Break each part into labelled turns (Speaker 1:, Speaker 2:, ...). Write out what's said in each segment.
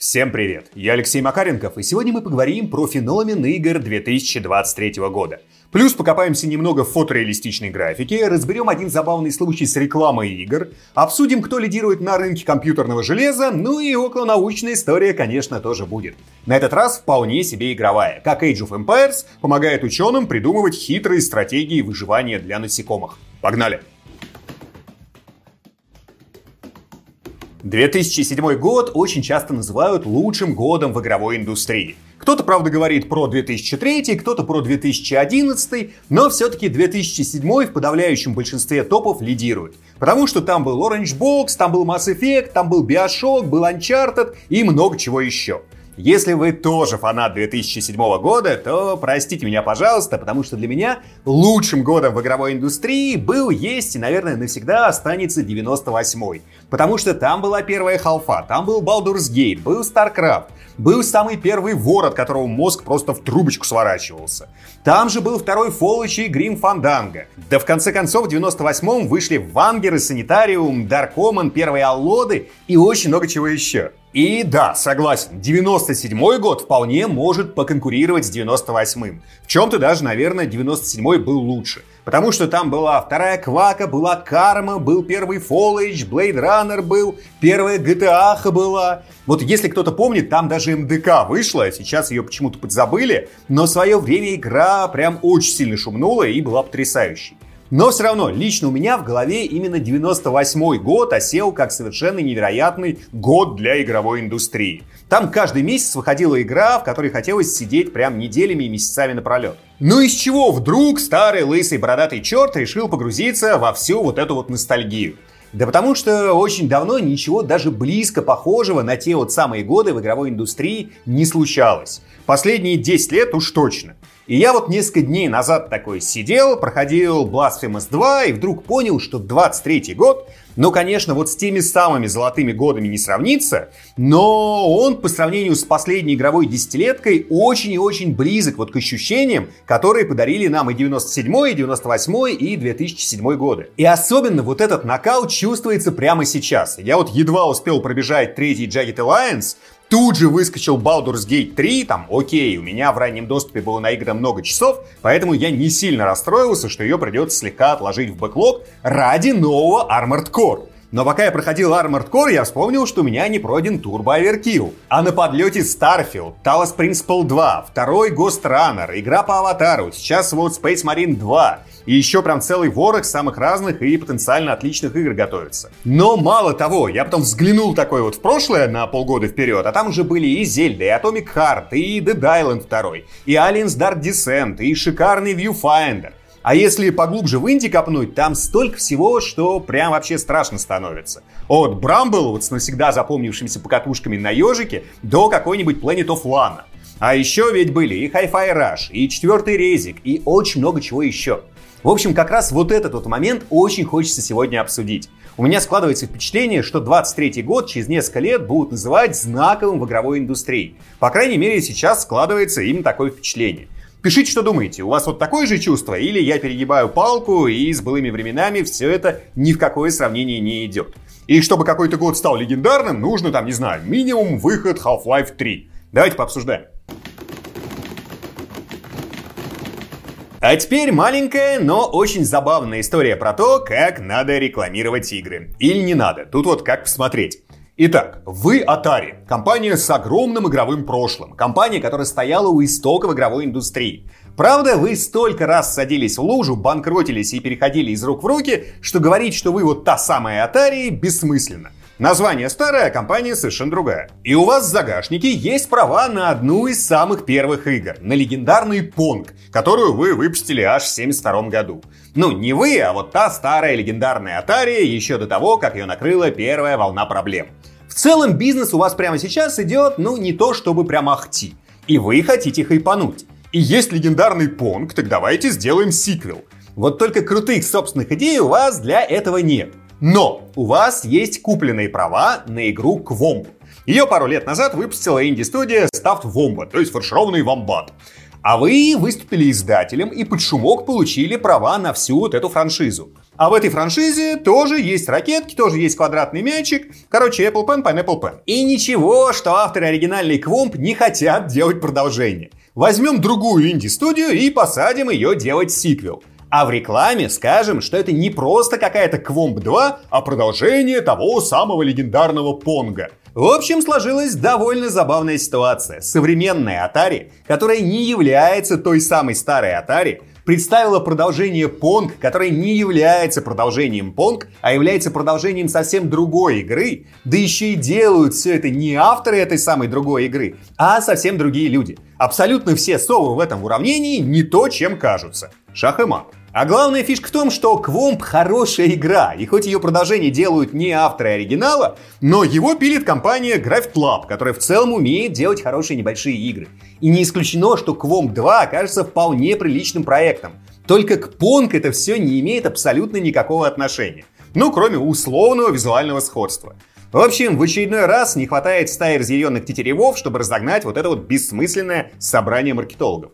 Speaker 1: Всем привет! Я Алексей Макаренков, и сегодня мы поговорим про феномен игр 2023 года. Плюс покопаемся немного в фотореалистичной графике, разберем один забавный случай с рекламой игр, обсудим, кто лидирует на рынке компьютерного железа, ну и околонаучная история, конечно, тоже будет. На этот раз вполне себе игровая, как Age of Empires помогает ученым придумывать хитрые стратегии выживания для насекомых. Погнали! 2007 год очень часто называют лучшим годом в игровой индустрии. Кто-то, правда, говорит про 2003, кто-то про 2011, но все-таки 2007 в подавляющем большинстве топов лидирует. Потому что там был Orange Box, там был Mass Effect, там был Bioshock, был Uncharted и много чего еще. Если вы тоже фанат 2007 года, то простите меня, пожалуйста, потому что для меня лучшим годом в игровой индустрии был, есть и, наверное, навсегда останется 98 Потому что там была первая халфа, там был Baldur's Gate, был StarCraft, был самый первый вор, от которого мозг просто в трубочку сворачивался. Там же был второй Fallout и Грим Фанданга. Да в конце концов в 98-м вышли Вангеры, Санитариум, Даркоман, первые Аллоды и очень много чего еще. И да, согласен, 97 год вполне может поконкурировать с 98-м. В чем-то даже, наверное, 97-й был лучше. Потому что там была вторая Квака, была Карма, был первый Fallout, Blade Runner был, первая GTA была. Вот если кто-то помнит, там даже МДК вышла, сейчас ее почему-то подзабыли, но в свое время игра прям очень сильно шумнула и была потрясающей. Но все равно, лично у меня в голове именно 98 год осел как совершенно невероятный год для игровой индустрии. Там каждый месяц выходила игра, в которой хотелось сидеть прям неделями и месяцами напролет. Ну из чего вдруг старый лысый бородатый черт решил погрузиться во всю вот эту вот ностальгию? Да потому что очень давно ничего даже близко похожего на те вот самые годы в игровой индустрии не случалось. Последние 10 лет уж точно. И я вот несколько дней назад такой сидел, проходил Blasphemous 2 и вдруг понял, что 23 год, ну, конечно, вот с теми самыми золотыми годами не сравнится, но он по сравнению с последней игровой десятилеткой очень и очень близок вот к ощущениям, которые подарили нам и 97 и 98 и 2007 годы. И особенно вот этот нокаут чувствуется прямо сейчас. Я вот едва успел пробежать третий Jagged Alliance, Тут же выскочил Baldur's Gate 3, там, окей, у меня в раннем доступе было наиграно много часов, поэтому я не сильно расстроился, что ее придется слегка отложить в бэклог ради нового Armored Core. Но пока я проходил Armored Core, я вспомнил, что у меня не пройден Turbo Overkill. А на подлете Starfield, Talos Principle 2, второй Ghost Runner, игра по Аватару, сейчас вот Space Marine 2. И еще прям целый ворох самых разных и потенциально отличных игр готовится. Но мало того, я потом взглянул такой вот в прошлое на полгода вперед, а там уже были и Зельда, и Atomic Heart, и Dead Island 2, и Aliens Dark Descent, и шикарный Viewfinder. А если поглубже в инди копнуть, там столько всего, что прям вообще страшно становится. От Брамбл, вот с навсегда запомнившимися покатушками на ежике, до какой-нибудь Planet of Lana. А еще ведь были и Hi-Fi Rush, и четвертый резик, и очень много чего еще. В общем, как раз вот этот вот момент очень хочется сегодня обсудить. У меня складывается впечатление, что 23 год через несколько лет будут называть знаковым в игровой индустрии. По крайней мере, сейчас складывается именно такое впечатление. Пишите, что думаете. У вас вот такое же чувство? Или я перегибаю палку и с былыми временами все это ни в какое сравнение не идет? И чтобы какой-то год стал легендарным, нужно там, не знаю, минимум выход Half-Life 3. Давайте пообсуждаем. А теперь маленькая, но очень забавная история про то, как надо рекламировать игры. Или не надо. Тут вот как посмотреть. Итак, вы Atari, компания с огромным игровым прошлым, компания, которая стояла у истоков игровой индустрии. Правда, вы столько раз садились в лужу, банкротились и переходили из рук в руки, что говорить, что вы вот та самая Atari, бессмысленно. Название старое, а компания совершенно другая. И у вас в загашнике есть права на одну из самых первых игр, на легендарный Понг, которую вы выпустили аж в 1972 году. Ну, не вы, а вот та старая легендарная Atari еще до того, как ее накрыла первая волна проблем. В целом бизнес у вас прямо сейчас идет, ну, не то чтобы прям ахти. И вы хотите хайпануть. И есть легендарный Понг, так давайте сделаем сиквел. Вот только крутых собственных идей у вас для этого нет. Но у вас есть купленные права на игру Квомб. Ее пару лет назад выпустила инди-студия Stuffed Wombat, то есть фаршированный вомбат. А вы выступили издателем и под шумок получили права на всю вот эту франшизу. А в этой франшизе тоже есть ракетки, тоже есть квадратный мячик. Короче, Apple Pen, Pineapple Pen. И ничего, что авторы оригинальной Квомп не хотят делать продолжение. Возьмем другую инди-студию и посадим ее делать сиквел. А в рекламе скажем, что это не просто какая-то Квомп 2, а продолжение того самого легендарного Понга. В общем, сложилась довольно забавная ситуация. Современная Atari, которая не является той самой старой Atari, представила продолжение Pong, которое не является продолжением Pong, а является продолжением совсем другой игры, да еще и делают все это не авторы этой самой другой игры, а совсем другие люди. Абсолютно все совы в этом уравнении не то, чем кажутся. Шах и мат. А главная фишка в том, что Квомп хорошая игра, и хоть ее продолжение делают не авторы оригинала, но его пилит компания Graft Lab, которая в целом умеет делать хорошие небольшие игры. И не исключено, что Квомп 2 окажется вполне приличным проектом. Только к Понг это все не имеет абсолютно никакого отношения. Ну, кроме условного визуального сходства. В общем, в очередной раз не хватает стаи разъяренных тетеревов, чтобы разогнать вот это вот бессмысленное собрание маркетологов.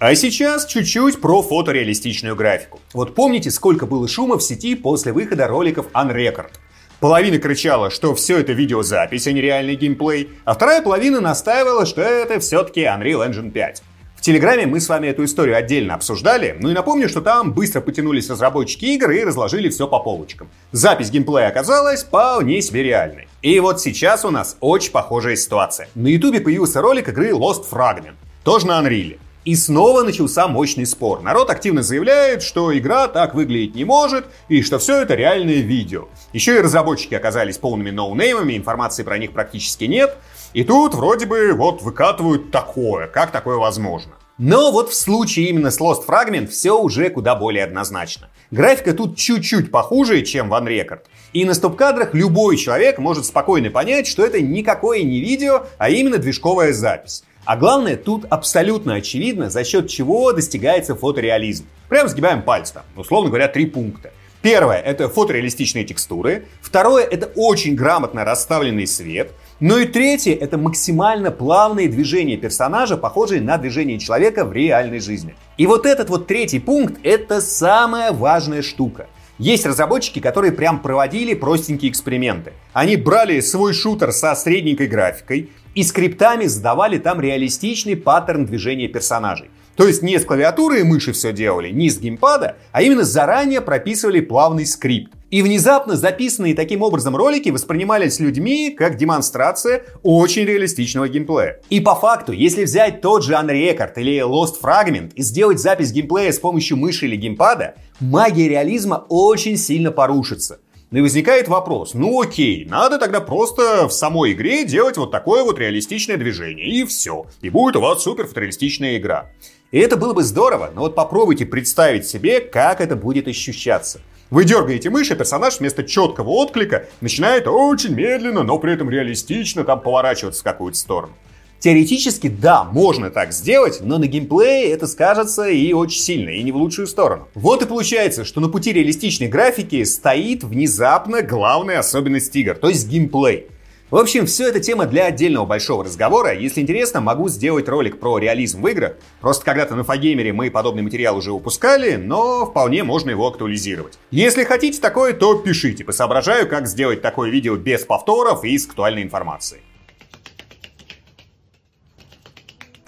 Speaker 1: А сейчас чуть-чуть про фотореалистичную графику. Вот помните, сколько было шума в сети после выхода роликов Unrecord? Половина кричала, что все это видеозапись, а не реальный геймплей, а вторая половина настаивала, что это все-таки Unreal Engine 5. В Телеграме мы с вами эту историю отдельно обсуждали, ну и напомню, что там быстро потянулись разработчики игр и разложили все по полочкам. Запись геймплея оказалась вполне себе реальной. И вот сейчас у нас очень похожая ситуация. На ютубе появился ролик игры Lost Fragment, тоже на Unreal. И снова начался мощный спор. Народ активно заявляет, что игра так выглядеть не может, и что все это реальное видео. Еще и разработчики оказались полными ноунеймами, информации про них практически нет. И тут вроде бы вот выкатывают такое, как такое возможно. Но вот в случае именно с Lost Fragment все уже куда более однозначно. Графика тут чуть-чуть похуже, чем в Unrecord. И на стоп-кадрах любой человек может спокойно понять, что это никакое не видео, а именно движковая запись. А главное, тут абсолютно очевидно, за счет чего достигается фотореализм. Прям сгибаем пальцы там, условно говоря, три пункта. Первое – это фотореалистичные текстуры. Второе – это очень грамотно расставленный свет. Ну и третье – это максимально плавные движения персонажа, похожие на движение человека в реальной жизни. И вот этот вот третий пункт – это самая важная штука. Есть разработчики, которые прям проводили простенькие эксперименты. Они брали свой шутер со средненькой графикой, и скриптами задавали там реалистичный паттерн движения персонажей. То есть не с клавиатуры и мыши все делали, не с геймпада, а именно заранее прописывали плавный скрипт. И внезапно записанные таким образом ролики воспринимались людьми как демонстрация очень реалистичного геймплея. И по факту, если взять тот же Unrecord или Lost Fragment и сделать запись геймплея с помощью мыши или геймпада, магия реализма очень сильно порушится. Ну и возникает вопрос, ну окей, надо тогда просто в самой игре делать вот такое вот реалистичное движение, и все. И будет у вас супер фотореалистичная игра. И это было бы здорово, но вот попробуйте представить себе, как это будет ощущаться. Вы дергаете мышь, и персонаж вместо четкого отклика начинает очень медленно, но при этом реалистично там поворачиваться в какую-то сторону. Теоретически, да, можно так сделать, но на геймплее это скажется и очень сильно, и не в лучшую сторону. Вот и получается, что на пути реалистичной графики стоит внезапно главная особенность игр, то есть геймплей. В общем, все это тема для отдельного большого разговора. Если интересно, могу сделать ролик про реализм в играх. Просто когда-то на Фагеймере мы подобный материал уже выпускали, но вполне можно его актуализировать. Если хотите такое, то пишите. Посоображаю, как сделать такое видео без повторов и с актуальной информацией.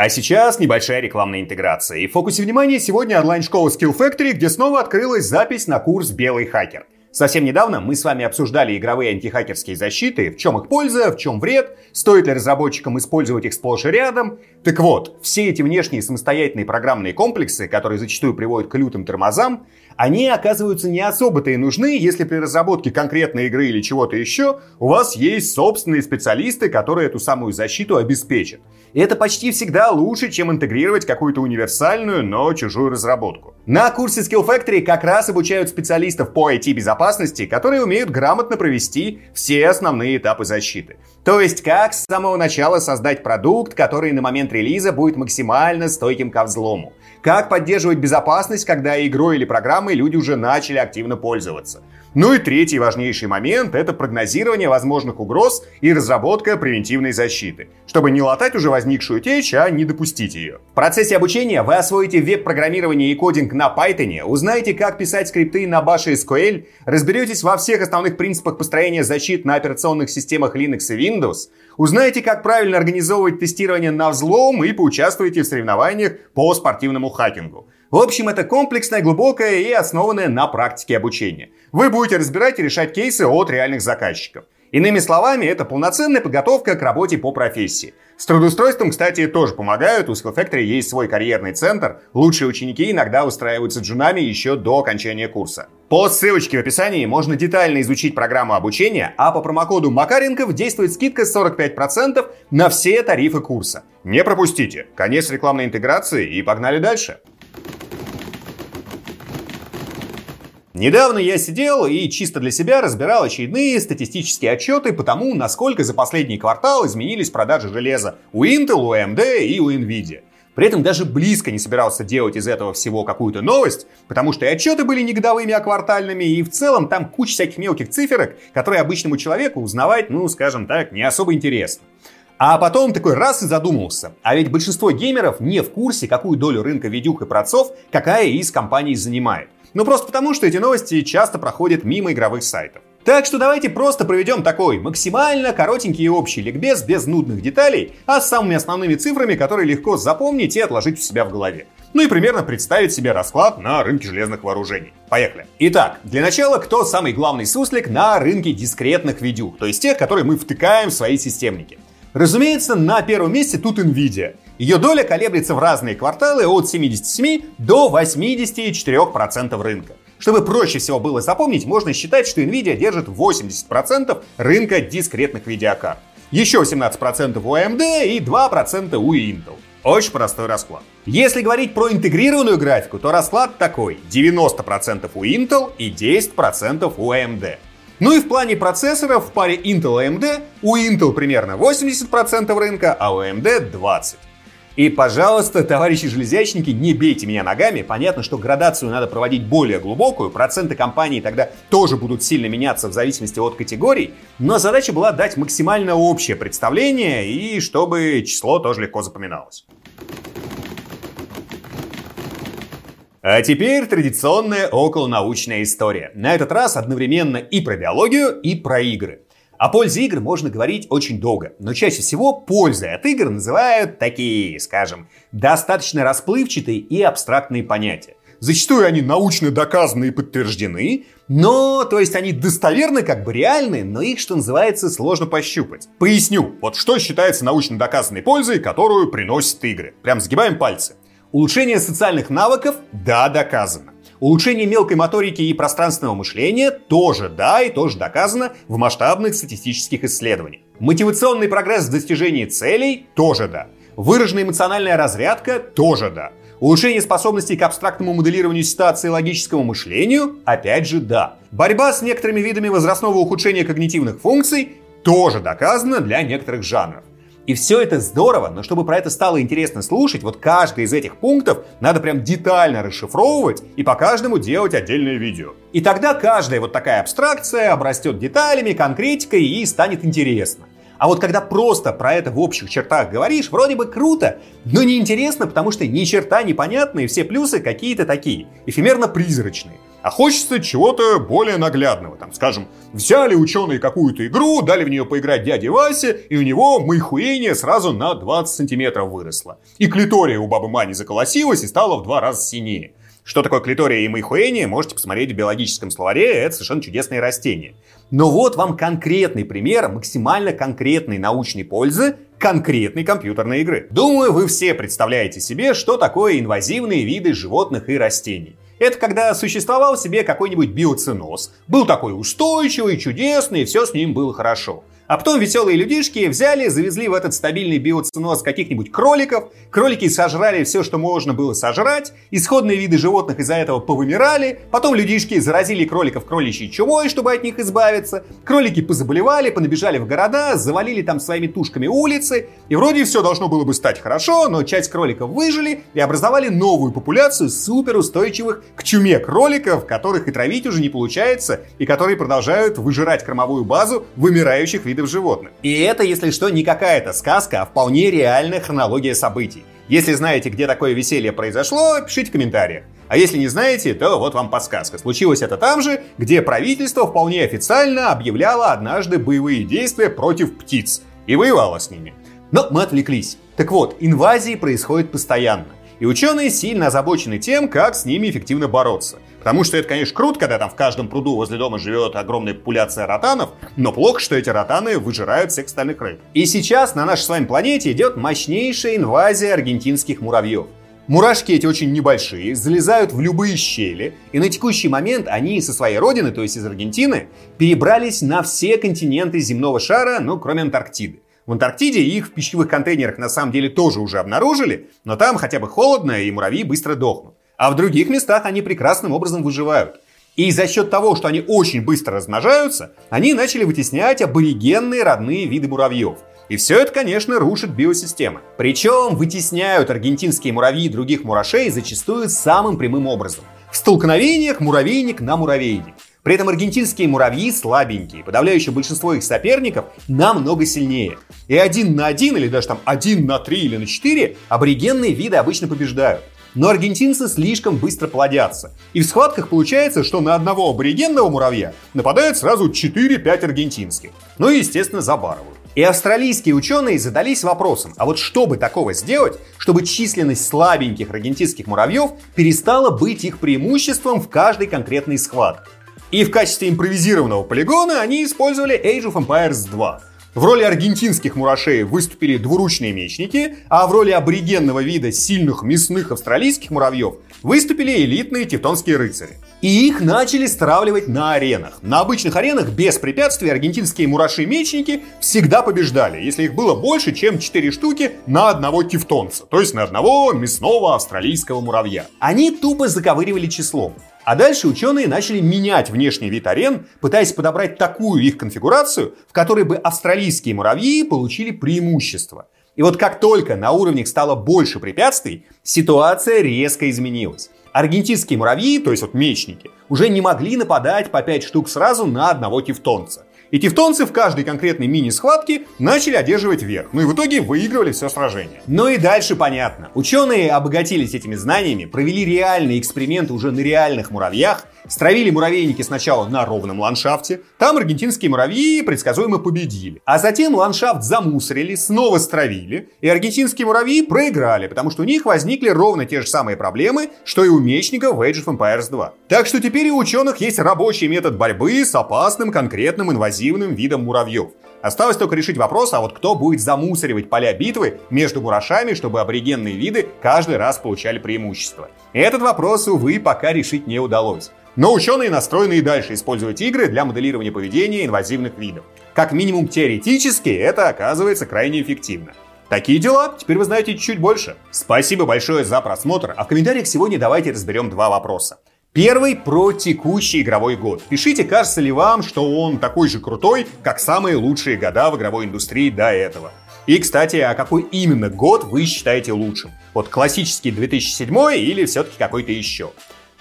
Speaker 1: А сейчас небольшая рекламная интеграция. И в фокусе внимания сегодня онлайн-школа Skill Factory, где снова открылась запись на курс «Белый хакер». Совсем недавно мы с вами обсуждали игровые антихакерские защиты, в чем их польза, в чем вред, стоит ли разработчикам использовать их сплошь и рядом. Так вот, все эти внешние самостоятельные программные комплексы, которые зачастую приводят к лютым тормозам, они оказываются не особо-то и нужны, если при разработке конкретной игры или чего-то еще у вас есть собственные специалисты, которые эту самую защиту обеспечат. И это почти всегда лучше, чем интегрировать какую-то универсальную, но чужую разработку. На курсе Skill Factory как раз обучают специалистов по IT-безопасности безопасности, которые умеют грамотно провести все основные этапы защиты. То есть как с самого начала создать продукт, который на момент релиза будет максимально стойким ко взлому. Как поддерживать безопасность, когда игрой или программой люди уже начали активно пользоваться. Ну и третий важнейший момент – это прогнозирование возможных угроз и разработка превентивной защиты, чтобы не латать уже возникшую течь, а не допустить ее. В процессе обучения вы освоите веб-программирование и кодинг на Python, узнаете, как писать скрипты на Bash SQL, разберетесь во всех основных принципах построения защит на операционных системах Linux и Windows, узнаете, как правильно организовывать тестирование на взлом и поучаствуете в соревнованиях по спортивному хакингу. В общем, это комплексное, глубокое и основанное на практике обучение. Вы будете разбирать и решать кейсы от реальных заказчиков. Иными словами, это полноценная подготовка к работе по профессии. С трудоустройством, кстати, тоже помогают. У Skill Factory есть свой карьерный центр. Лучшие ученики иногда устраиваются джунами еще до окончания курса. По ссылочке в описании можно детально изучить программу обучения, а по промокоду Макаренков действует скидка 45% на все тарифы курса. Не пропустите. Конец рекламной интеграции и погнали дальше. Недавно я сидел и чисто для себя разбирал очередные статистические отчеты по тому, насколько за последний квартал изменились продажи железа у Intel, у AMD и у Nvidia. При этом даже близко не собирался делать из этого всего какую-то новость, потому что и отчеты были не годовыми, а квартальными, и в целом там куча всяких мелких циферок, которые обычному человеку узнавать, ну, скажем так, не особо интересно. А потом такой раз и задумался. А ведь большинство геймеров не в курсе, какую долю рынка видюх и процов какая из компаний занимает. Ну просто потому, что эти новости часто проходят мимо игровых сайтов. Так что давайте просто проведем такой максимально коротенький и общий ликбез без нудных деталей, а с самыми основными цифрами, которые легко запомнить и отложить у себя в голове. Ну и примерно представить себе расклад на рынке железных вооружений. Поехали. Итак, для начала, кто самый главный суслик на рынке дискретных видюх, то есть тех, которые мы втыкаем в свои системники. Разумеется, на первом месте тут Nvidia. Ее доля колеблется в разные кварталы от 77 до 84% рынка. Чтобы проще всего было запомнить, можно считать, что Nvidia держит 80% рынка дискретных видеокарт. Еще 17% у AMD и 2% у Intel. Очень простой расклад. Если говорить про интегрированную графику, то расклад такой. 90% у Intel и 10% у AMD. Ну и в плане процессоров в паре Intel и AMD у Intel примерно 80% рынка, а у AMD 20%. И, пожалуйста, товарищи железячники, не бейте меня ногами. Понятно, что градацию надо проводить более глубокую, проценты компаний тогда тоже будут сильно меняться в зависимости от категорий, но задача была дать максимально общее представление и чтобы число тоже легко запоминалось. А теперь традиционная околонаучная история. На этот раз одновременно и про биологию, и про игры. О пользе игр можно говорить очень долго, но чаще всего пользой от игр называют такие, скажем, достаточно расплывчатые и абстрактные понятия. Зачастую они научно доказаны и подтверждены, но, то есть они достоверны, как бы реальны, но их, что называется, сложно пощупать. Поясню, вот что считается научно доказанной пользой, которую приносят игры. Прям сгибаем пальцы. Улучшение социальных навыков – да, доказано. Улучшение мелкой моторики и пространственного мышления тоже да и тоже доказано в масштабных статистических исследованиях. Мотивационный прогресс в достижении целей тоже да. Выраженная эмоциональная разрядка тоже да. Улучшение способностей к абстрактному моделированию ситуации и логическому мышлению опять же да. Борьба с некоторыми видами возрастного ухудшения когнитивных функций тоже доказана для некоторых жанров. И все это здорово, но чтобы про это стало интересно слушать, вот каждый из этих пунктов надо прям детально расшифровывать и по каждому делать отдельное видео. И тогда каждая вот такая абстракция обрастет деталями, конкретикой и станет интересно. А вот когда просто про это в общих чертах говоришь, вроде бы круто, но неинтересно, потому что ни черта непонятные, все плюсы какие-то такие, эфемерно-призрачные. А хочется чего-то более наглядного. Там, скажем, взяли ученые какую-то игру, дали в нее поиграть дяде Васе, и у него майхуение сразу на 20 сантиметров выросло. И клитория у бабы Мани заколосилась и стала в два раза синее. Что такое клитория и майхуение, можете посмотреть в биологическом словаре, это совершенно чудесные растения. Но вот вам конкретный пример максимально конкретной научной пользы конкретной компьютерной игры. Думаю, вы все представляете себе, что такое инвазивные виды животных и растений. Это когда существовал себе какой-нибудь биоциноз. Был такой устойчивый, чудесный, и все с ним было хорошо. А потом веселые людишки взяли, завезли в этот стабильный биоциноз каких-нибудь кроликов. Кролики сожрали все, что можно было сожрать. Исходные виды животных из-за этого повымирали. Потом людишки заразили кроликов кроличьей чумой, чтобы от них избавиться. Кролики позаболевали, понабежали в города, завалили там своими тушками улицы. И вроде все должно было бы стать хорошо, но часть кроликов выжили и образовали новую популяцию суперустойчивых к чуме кроликов, которых и травить уже не получается, и которые продолжают выжирать кормовую базу вымирающих видов видов животных. И это, если что, не какая-то сказка, а вполне реальная хронология событий. Если знаете, где такое веселье произошло, пишите в комментариях. А если не знаете, то вот вам подсказка. Случилось это там же, где правительство вполне официально объявляло однажды боевые действия против птиц и воевало с ними. Но мы отвлеклись. Так вот, инвазии происходят постоянно. И ученые сильно озабочены тем, как с ними эффективно бороться. Потому что это, конечно, круто, когда там в каждом пруду возле дома живет огромная популяция ротанов, но плохо, что эти ротаны выжирают всех остальных рыб. И сейчас на нашей с вами планете идет мощнейшая инвазия аргентинских муравьев. Мурашки эти очень небольшие, залезают в любые щели, и на текущий момент они со своей родины, то есть из Аргентины, перебрались на все континенты земного шара, ну, кроме Антарктиды. В Антарктиде их в пищевых контейнерах на самом деле тоже уже обнаружили, но там хотя бы холодно и муравьи быстро дохнут. А в других местах они прекрасным образом выживают. И за счет того, что они очень быстро размножаются, они начали вытеснять аборигенные родные виды муравьев. И все это, конечно, рушит биосистемы. Причем вытесняют аргентинские муравьи других мурашей зачастую самым прямым образом. В столкновениях муравейник на муравейник. При этом аргентинские муравьи слабенькие, подавляющее большинство их соперников намного сильнее. И один на один, или даже там один на три или на четыре, аборигенные виды обычно побеждают. Но аргентинцы слишком быстро плодятся. И в схватках получается, что на одного аборигенного муравья нападают сразу 4-5 аргентинских. Ну и, естественно, забарывают. И австралийские ученые задались вопросом, а вот что бы такого сделать, чтобы численность слабеньких аргентинских муравьев перестала быть их преимуществом в каждой конкретной схватке. И в качестве импровизированного полигона они использовали Age of Empires 2. В роли аргентинских мурашей выступили двуручные мечники, а в роли аборигенного вида сильных мясных австралийских муравьев выступили элитные тевтонские рыцари. И их начали стравливать на аренах. На обычных аренах без препятствий аргентинские мураши-мечники всегда побеждали, если их было больше, чем 4 штуки на одного тевтонца, то есть на одного мясного австралийского муравья. Они тупо заковыривали числом. А дальше ученые начали менять внешний вид арен, пытаясь подобрать такую их конфигурацию, в которой бы австралийские муравьи получили преимущество. И вот как только на уровнях стало больше препятствий, ситуация резко изменилась. Аргентинские муравьи, то есть вот мечники, уже не могли нападать по 5 штук сразу на одного тевтонца. И тевтонцы в каждой конкретной мини-схватке начали одерживать верх. Ну и в итоге выигрывали все сражение. Ну и дальше понятно. Ученые обогатились этими знаниями, провели реальные эксперименты уже на реальных муравьях, Стравили муравейники сначала на ровном ландшафте. Там аргентинские муравьи предсказуемо победили. А затем ландшафт замусорили, снова стравили. И аргентинские муравьи проиграли, потому что у них возникли ровно те же самые проблемы, что и у мечников в Age of Empires 2. Так что теперь у ученых есть рабочий метод борьбы с опасным конкретным инвазивным видом муравьев. Осталось только решить вопрос, а вот кто будет замусоривать поля битвы между мурашами, чтобы аборигенные виды каждый раз получали преимущество. Этот вопрос, увы, пока решить не удалось. Но ученые настроены и дальше использовать игры для моделирования поведения инвазивных видов. Как минимум теоретически это оказывается крайне эффективно. Такие дела, теперь вы знаете чуть больше. Спасибо большое за просмотр, а в комментариях сегодня давайте разберем два вопроса. Первый про текущий игровой год. Пишите, кажется ли вам, что он такой же крутой, как самые лучшие года в игровой индустрии до этого. И, кстати, а какой именно год вы считаете лучшим? Вот классический 2007 или все-таки какой-то еще?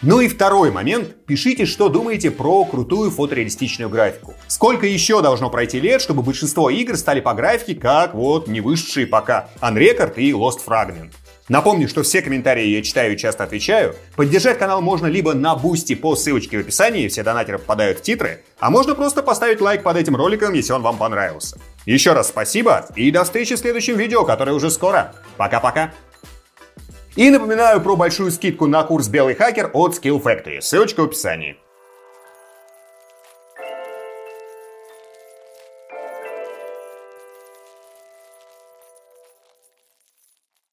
Speaker 1: Ну и второй момент. Пишите, что думаете про крутую фотореалистичную графику. Сколько еще должно пройти лет, чтобы большинство игр стали по графике, как вот не вышедшие пока Unrecord и Lost Fragment. Напомню, что все комментарии я читаю и часто отвечаю. Поддержать канал можно либо на Boosty по ссылочке в описании, все донатеры попадают в титры, а можно просто поставить лайк под этим роликом, если он вам понравился. Еще раз спасибо и до встречи в следующем видео, которое уже скоро. Пока-пока. И напоминаю про большую скидку на курс «Белый хакер» от Skill Factory. Ссылочка в описании.